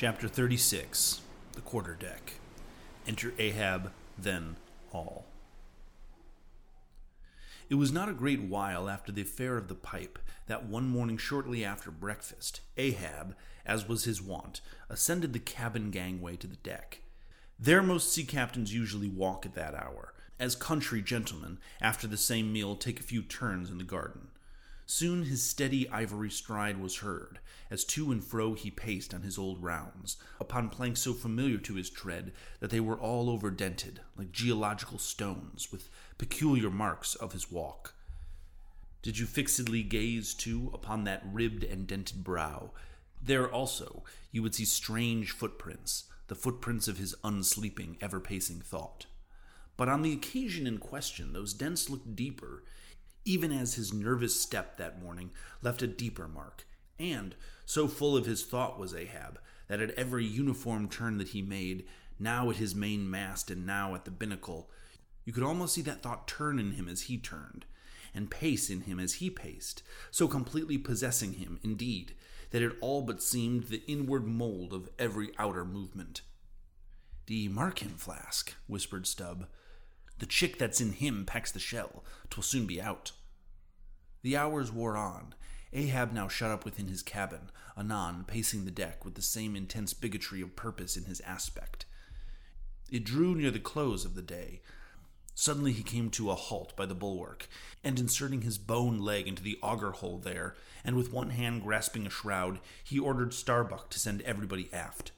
Chapter 36 The Quarter Deck. Enter Ahab, then all. It was not a great while after the affair of the pipe that one morning shortly after breakfast, Ahab, as was his wont, ascended the cabin gangway to the deck. There most sea captains usually walk at that hour, as country gentlemen, after the same meal, take a few turns in the garden. Soon his steady ivory stride was heard, as to and fro he paced on his old rounds, upon planks so familiar to his tread that they were all over dented, like geological stones, with peculiar marks of his walk. Did you fixedly gaze, too, upon that ribbed and dented brow, there also you would see strange footprints, the footprints of his unsleeping, ever pacing thought. But on the occasion in question, those dents looked deeper, even as his nervous step that morning left a deeper mark. And so full of his thought was Ahab that at every uniform turn that he made, now at his main mast and now at the binnacle, you could almost see that thought turn in him as he turned, and pace in him as he paced, so completely possessing him, indeed, that it all but seemed the inward mold of every outer movement. "D'ye mark him, Flask?" whispered Stubb. "The chick that's in him packs the shell. 'Twill soon be out." The hours wore on. Ahab now shut up within his cabin, anon pacing the deck with the same intense bigotry of purpose in his aspect. It drew near the close of the day. Suddenly he came to a halt by the bulwark, and inserting his bone leg into the auger hole there, and with one hand grasping a shroud, he ordered Starbuck to send everybody aft.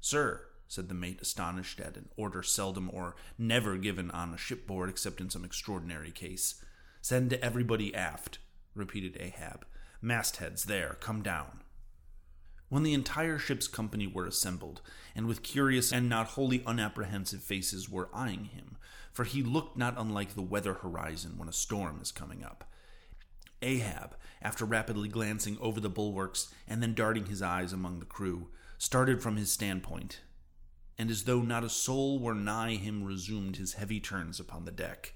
Sir, said the mate, astonished at an order seldom or never given on a shipboard except in some extraordinary case. Send everybody aft, repeated Ahab. Mastheads, there, come down. When the entire ship's company were assembled, and with curious and not wholly unapprehensive faces were eyeing him, for he looked not unlike the weather horizon when a storm is coming up, Ahab, after rapidly glancing over the bulwarks and then darting his eyes among the crew, started from his standpoint, and as though not a soul were nigh him resumed his heavy turns upon the deck.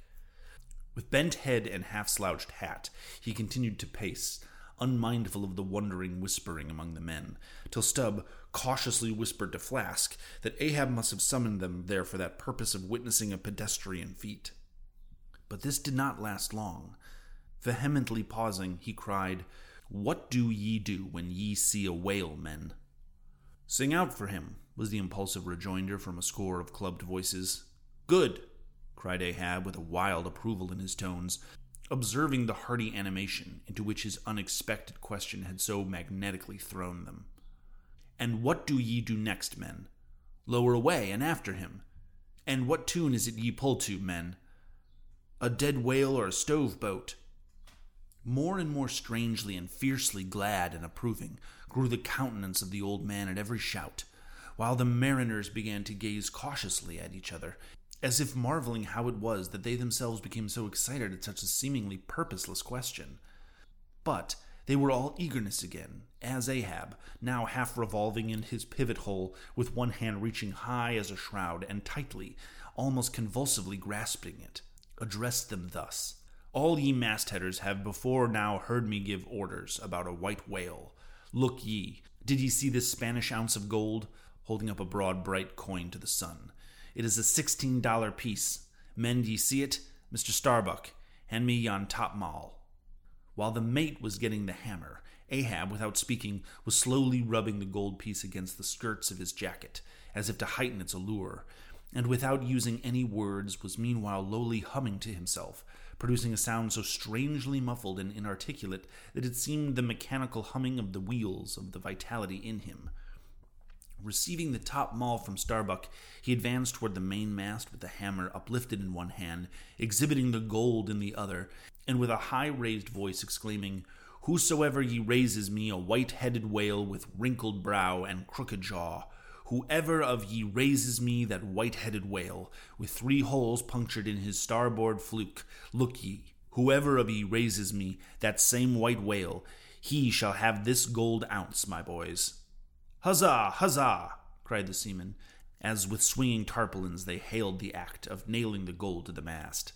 With bent head and half slouched hat, he continued to pace, unmindful of the wondering whispering among the men, till Stubb cautiously whispered to Flask that Ahab must have summoned them there for that purpose of witnessing a pedestrian feat. But this did not last long. Vehemently pausing, he cried, What do ye do when ye see a whale, men? Sing out for him, was the impulsive rejoinder from a score of clubbed voices. Good, cried Ahab with a wild approval in his tones, observing the hearty animation into which his unexpected question had so magnetically thrown them. And what do ye do next, men? Lower away and after him. And what tune is it ye pull to, men? A dead whale or a stove boat? More and more strangely and fiercely glad and approving grew the countenance of the old man at every shout, while the mariners began to gaze cautiously at each other as if marveling how it was that they themselves became so excited at such a seemingly purposeless question. But they were all eagerness again, as Ahab, now half revolving in his pivot hole, with one hand reaching high as a shroud and tightly, almost convulsively grasping it, addressed them thus All ye mastheaders have before now heard me give orders about a white whale. Look ye, did ye see this Spanish ounce of gold? Holding up a broad, bright coin to the sun. It is a sixteen dollar piece. Men, ye see it? Mr. Starbuck, hand me yon top maul. While the mate was getting the hammer, Ahab, without speaking, was slowly rubbing the gold piece against the skirts of his jacket, as if to heighten its allure, and without using any words was meanwhile lowly humming to himself, producing a sound so strangely muffled and inarticulate that it seemed the mechanical humming of the wheels of the vitality in him. Receiving the top maul from Starbuck, he advanced toward the mainmast with the hammer uplifted in one hand, exhibiting the gold in the other, and with a high raised voice exclaiming, Whosoever ye raises me a white headed whale with wrinkled brow and crooked jaw, whoever of ye raises me that white headed whale, with three holes punctured in his starboard fluke, look ye, whoever of ye raises me that same white whale, he shall have this gold ounce, my boys. Huzzah! Huzzah! cried the seamen, as with swinging tarpaulins they hailed the act of nailing the gold to the mast.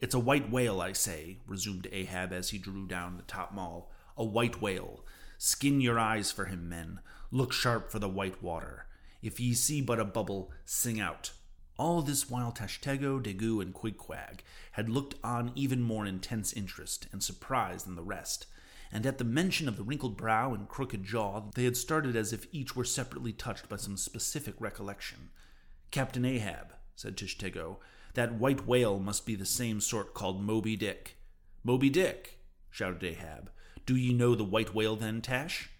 It's a white whale, I say, resumed Ahab as he drew down the top maul. A white whale. Skin your eyes for him, men. Look sharp for the white water. If ye see but a bubble, sing out. All this while Tashtego, Daggoo, and Queequeg had looked on even more intense interest and surprise than the rest, and at the mention of the wrinkled brow and crooked jaw they had started as if each were separately touched by some specific recollection. Captain Ahab, said Tashtego, that white whale must be the same sort called Moby Dick. Moby Dick, shouted Ahab. Do ye know the white whale then, Tash?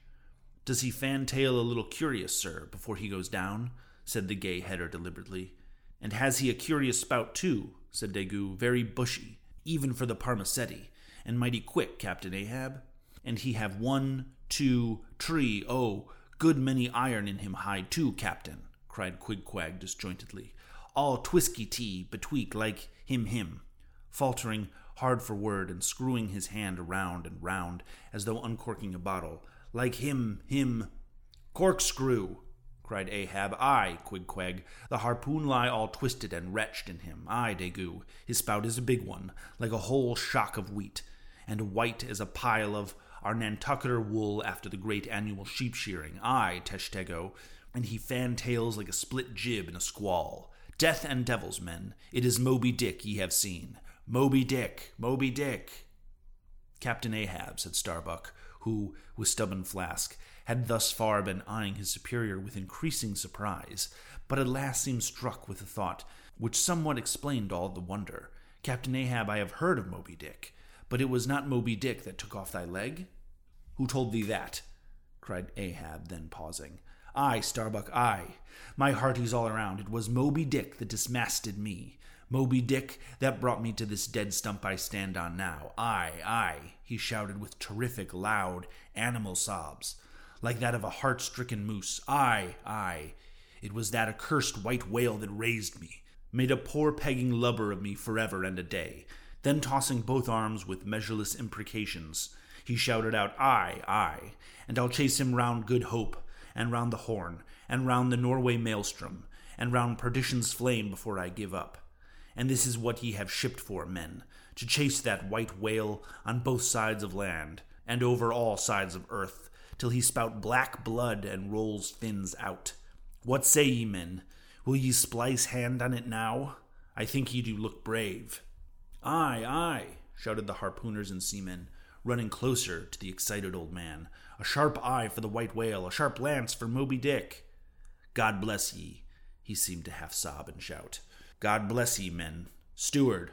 Does he fantail a little curious, sir, before he goes down? said the Gay-Header deliberately. And has he a curious spout, too? said Daggoo, very bushy, even for the Parmacetty, and mighty quick, Captain Ahab. And he have one, two, tree, oh, good many iron in him hide, too, Captain, cried Queequeg disjointedly. All twisky tea, betweek, like him him, faltering hard for word and screwing his hand around and round as though uncorking a bottle. Like him, him. Corkscrew, cried Ahab. Ay, Queequeg, the harpoon lie all twisted and wretched in him. Ay, Daggoo, his spout is a big one, like a whole shock of wheat, and white as a pile of our Nantucketer wool after the great annual sheep shearing. Ay, Tashtego, and he fantails like a split jib in a squall. Death and devils, men, it is Moby Dick ye have seen. Moby Dick, Moby Dick. Captain Ahab, said Starbuck, who, with stubborn flask, had thus far been eyeing his superior with increasing surprise, but at last seemed struck with a thought which somewhat explained all the wonder. Captain Ahab, I have heard of Moby Dick, but it was not Moby Dick that took off thy leg? Who told thee that? cried Ahab, then pausing. Ay, Starbuck, ay. My hearties all around, it was Moby Dick that dismasted me. Moby Dick, that brought me to this dead stump I stand on now. Ay, ay, he shouted with terrific, loud, animal sobs, like that of a heart stricken moose. Ay, ay, it was that accursed white whale that raised me, made a poor pegging lubber of me forever and a day. Then, tossing both arms with measureless imprecations, he shouted out, Ay, ay, and I'll chase him round Good Hope, and round the Horn, and round the Norway Maelstrom, and round Perdition's Flame before I give up. And this is what ye have shipped for, men, to chase that white whale on both sides of land, and over all sides of earth, till he spout black blood and rolls fins out. What say ye, men? Will ye splice hand on it now? I think ye do look brave. Aye, aye, shouted the harpooners and seamen, running closer to the excited old man. A sharp eye for the white whale, a sharp lance for Moby Dick. God bless ye, he seemed to half sob and shout. God bless ye, men. Steward,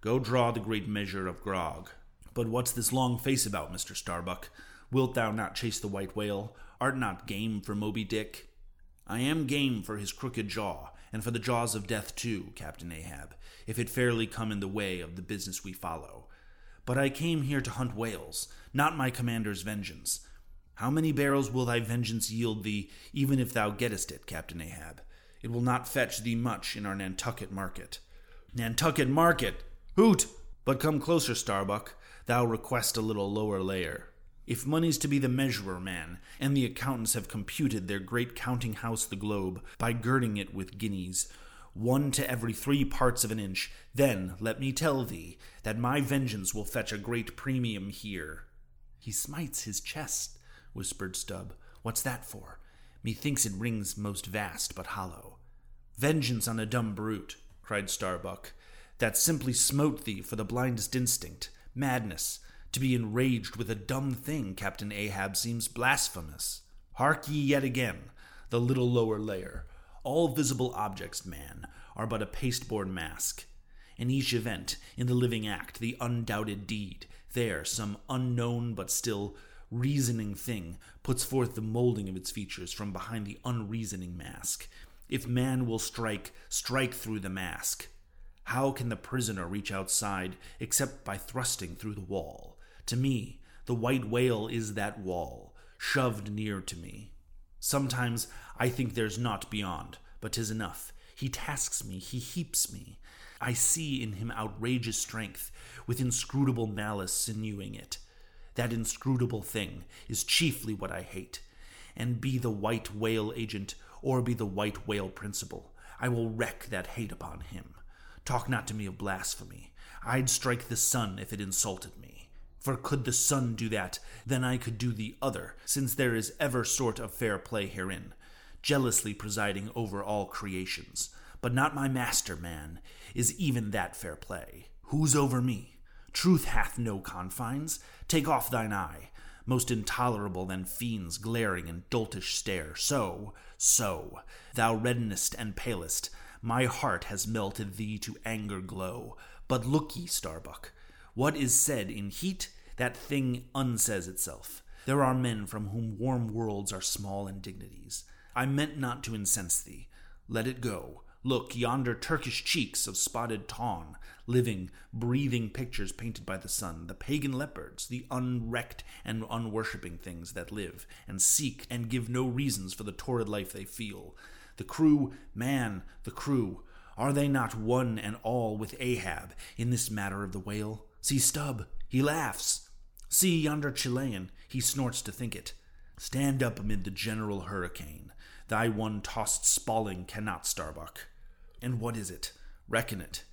go draw the great measure of grog. But what's this long face about, Mr. Starbuck? Wilt thou not chase the white whale? Art not game for Moby Dick? I am game for his crooked jaw, and for the jaws of death too, Captain Ahab, if it fairly come in the way of the business we follow. But I came here to hunt whales, not my commander's vengeance. How many barrels will thy vengeance yield thee, even if thou gettest it, Captain Ahab? It will not fetch thee much in our Nantucket market. Nantucket market! Hoot! But come closer, Starbuck. Thou request a little lower layer. If money's to be the measurer, man, and the accountants have computed their great counting house the globe by girding it with guineas, one to every three parts of an inch, then let me tell thee that my vengeance will fetch a great premium here. He smites his chest, whispered Stubb. What's that for? Methinks it rings most vast but hollow. Vengeance on a dumb brute, cried Starbuck, that simply smote thee for the blindest instinct, madness. To be enraged with a dumb thing, Captain Ahab, seems blasphemous. Hark ye yet again, the little lower layer. All visible objects, man, are but a pasteboard mask. In each event, in the living act, the undoubted deed, there some unknown but still reasoning thing puts forth the molding of its features from behind the unreasoning mask. If man will strike, strike through the mask. How can the prisoner reach outside except by thrusting through the wall? To me, the white whale is that wall, shoved near to me. Sometimes I think there's naught beyond, but 'tis enough. He tasks me, he heaps me. I see in him outrageous strength, with inscrutable malice sinewing it. That inscrutable thing is chiefly what I hate. And be the white whale agent, or be the white whale principal, I will wreak that hate upon him. Talk not to me of blasphemy. I'd strike the sun if it insulted me. For could the sun do that, then I could do the other, since there is ever sort of fair play herein, jealously presiding over all creations. But not my master, man, is even that fair play. Who's over me? Truth hath no confines. Take off thine eye, most intolerable than fiends glaring and doltish stare. So, so, thou reddenest and palest, my heart has melted thee to anger glow. But look ye, Starbuck, what is said in heat that thing unsays itself. There are men from whom warm worlds are small indignities. I meant not to incense thee. Let it go. Look, yonder Turkish cheeks of spotted tawn, living, breathing pictures painted by the sun, the pagan leopards, the unwrecked and unworshipping things that live, and seek, and give no reasons for the torrid life they feel. The crew, man, the crew, are they not one and all with Ahab in this matter of the whale? See Stubb, he laughs. See yonder Chilean, he snorts to think it. Stand up amid the general hurricane. Thy one tossed spalling cannot, Starbuck. And what is it? Reckon it.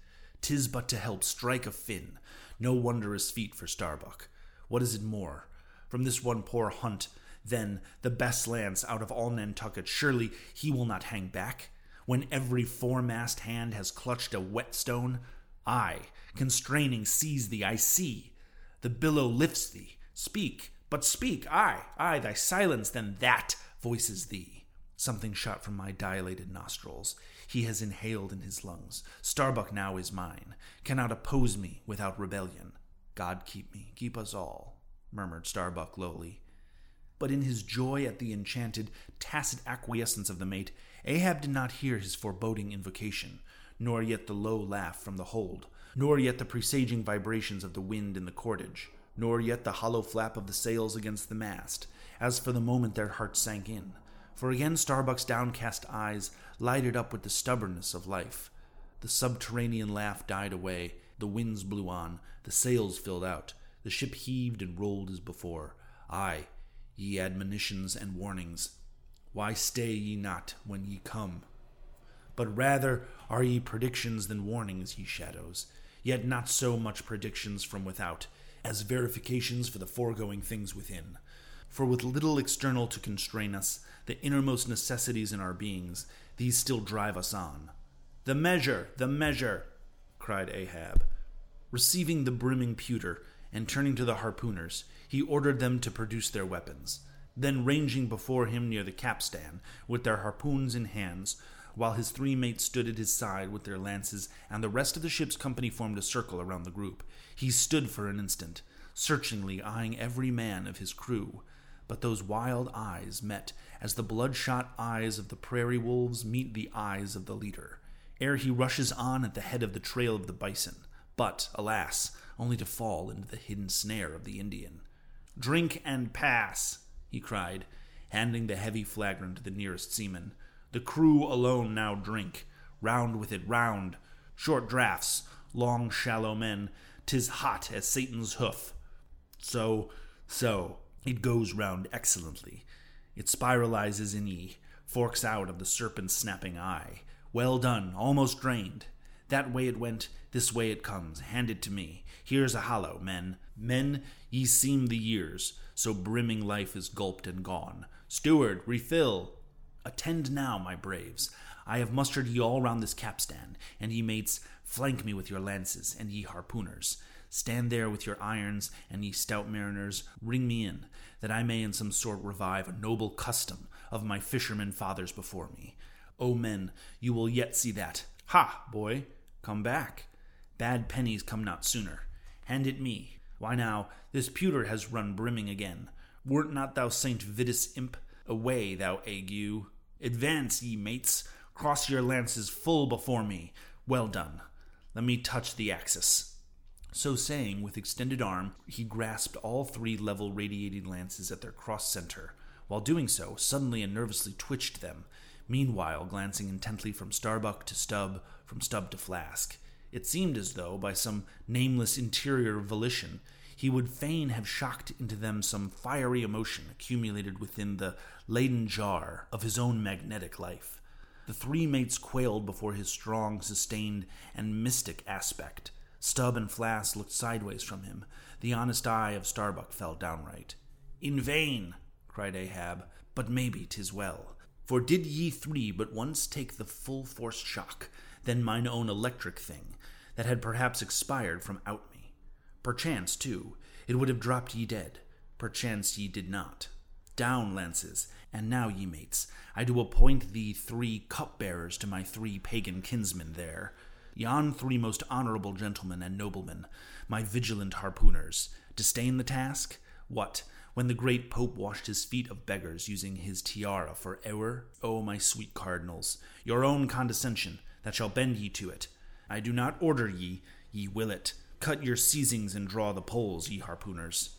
Tis but to help strike a fin. No wondrous feat for Starbuck. What is it more? From this one poor hunt, then, the best lance out of all Nantucket, surely he will not hang back, when every foremast hand has clutched a whetstone. I, constraining, seize thee, I see. The billow lifts thee. Speak, but speak, I, I, thy silence, then that voices thee. Something shot from my dilated nostrils. He has inhaled in his lungs. Starbuck now is mine, cannot oppose me without rebellion. God keep me, keep us all, murmured Starbuck lowly. But in his joy at the enchanted, tacit acquiescence of the mate, Ahab did not hear his foreboding invocation, nor yet the low laugh from the hold, nor yet the presaging vibrations of the wind in the cordage, nor yet the hollow flap of the sails against the mast, as for the moment their hearts sank in. For again Starbuck's downcast eyes lighted up with the stubbornness of life. The subterranean laugh died away, the winds blew on, the sails filled out, the ship heaved and rolled as before. Ay, ye admonitions and warnings, why stay ye not when ye come? But rather are ye predictions than warnings, ye shadows yet not so much predictions from without as verifications for the foregoing things within. For with little external to constrain us, the innermost necessities in our beings, these still drive us on. The measure, the measure, cried Ahab. Receiving the brimming pewter, and turning to the harpooners, he ordered them to produce their weapons. Then, ranging before him near the capstan, with their harpoons in hands, while his three mates stood at his side with their lances, and the rest of the ship's company formed a circle around the group. He stood for an instant, searchingly eyeing every man of his crew. But those wild eyes met as the bloodshot eyes of the prairie wolves meet the eyes of the leader, ere he rushes on at the head of the trail of the bison, but, alas, only to fall into the hidden snare of the Indian. Drink and pass, he cried, handing the heavy flagon to the nearest seaman. The crew alone now drink, round with it round, short draughts, long shallow men, tis hot as Satan's hoof. So, so, it goes round excellently. It spiralizes in E, forks out of the serpent's snapping eye. Well done, almost drained. That way it went, this way it comes. Hand it to me. Here's a hollow, men. Men, ye seem the years, so brimming life is gulped and gone. Steward, refill. Attend now, my braves. I have mustered ye all round this capstan, and ye mates, flank me with your lances, and ye harpooners. Stand there with your irons, and ye stout mariners, ring me in, that I may in some sort revive a noble custom of my fishermen fathers before me. O men, you will yet see that. Ha, boy, come back. Bad pennies come not sooner. Hand it me. Why now, this pewter has run brimming again. Wert not thou Saint Vitus imp? Away, thou ague. Advance, ye mates, cross your lances full before me. Well done. Let me touch the axis. So saying, with extended arm, he grasped all three level radiating lances at their cross center. While doing so, suddenly and nervously twitched them, meanwhile glancing intently from Starbuck to Stubb, from Stubb to Flask. It seemed as though, by some nameless interior volition, he would fain have shocked into them some fiery emotion accumulated within the Leyden jar of his own magnetic life. The three mates quailed before his strong, sustained, and mystic aspect. Stubb and Flask looked sideways from him. The honest eye of Starbuck fell downright. In vain, cried Ahab, but maybe 'tis well. For did ye three but once take the full force shock, then mine own electric thing, that had perhaps expired from out. Perchance, too, it would have dropped ye dead. Perchance ye did not. Down, lances, and now, ye mates, I do appoint thee three cupbearers to my three pagan kinsmen there. Yon three most honorable gentlemen and noblemen, my vigilant harpooners, disdain the task? What, when the great Pope washed his feet of beggars using his tiara for ewer? O my sweet cardinals, your own condescension, that shall bend ye to it. I do not order ye, ye will it. Cut your seizings and draw the poles, ye harpooners.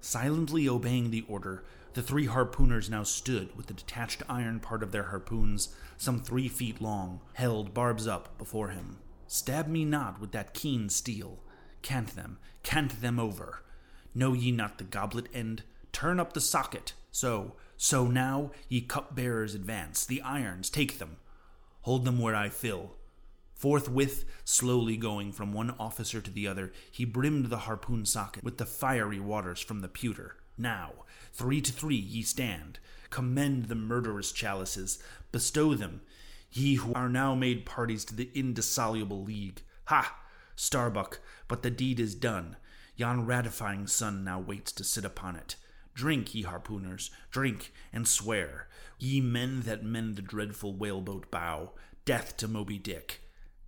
Silently obeying the order, the three harpooners now stood with the detached iron part of their harpoons, some three feet long, held barbs up before him. Stab me not with that keen steel. Cant them, cant them over. Know ye not the goblet end? Turn up the socket. So, so now, ye cupbearers advance, the irons, take them. Hold them where I fill. Forthwith, slowly going from one officer to the other, he brimmed the harpoon socket with the fiery waters from the pewter. Now, three to three ye stand. Commend the murderous chalices, bestow them, ye who are now made parties to the indissoluble league. Ha! Starbuck, but the deed is done. Yon ratifying sun now waits to sit upon it. Drink, ye harpooners, drink and swear, ye men that mend the dreadful whaleboat bow, death to Moby Dick.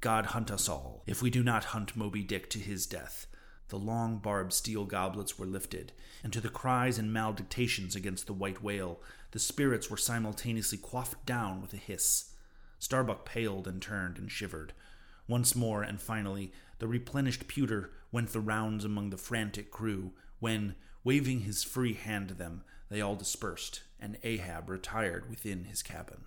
God hunt us all, if we do not hunt Moby Dick to his death. The long barbed steel goblets were lifted, and to the cries and maledictions against the white whale, the spirits were simultaneously quaffed down with a hiss. Starbuck paled and turned and shivered. Once more and finally, the replenished pewter went the rounds among the frantic crew, when, waving his free hand to them, they all dispersed, and Ahab retired within his cabin.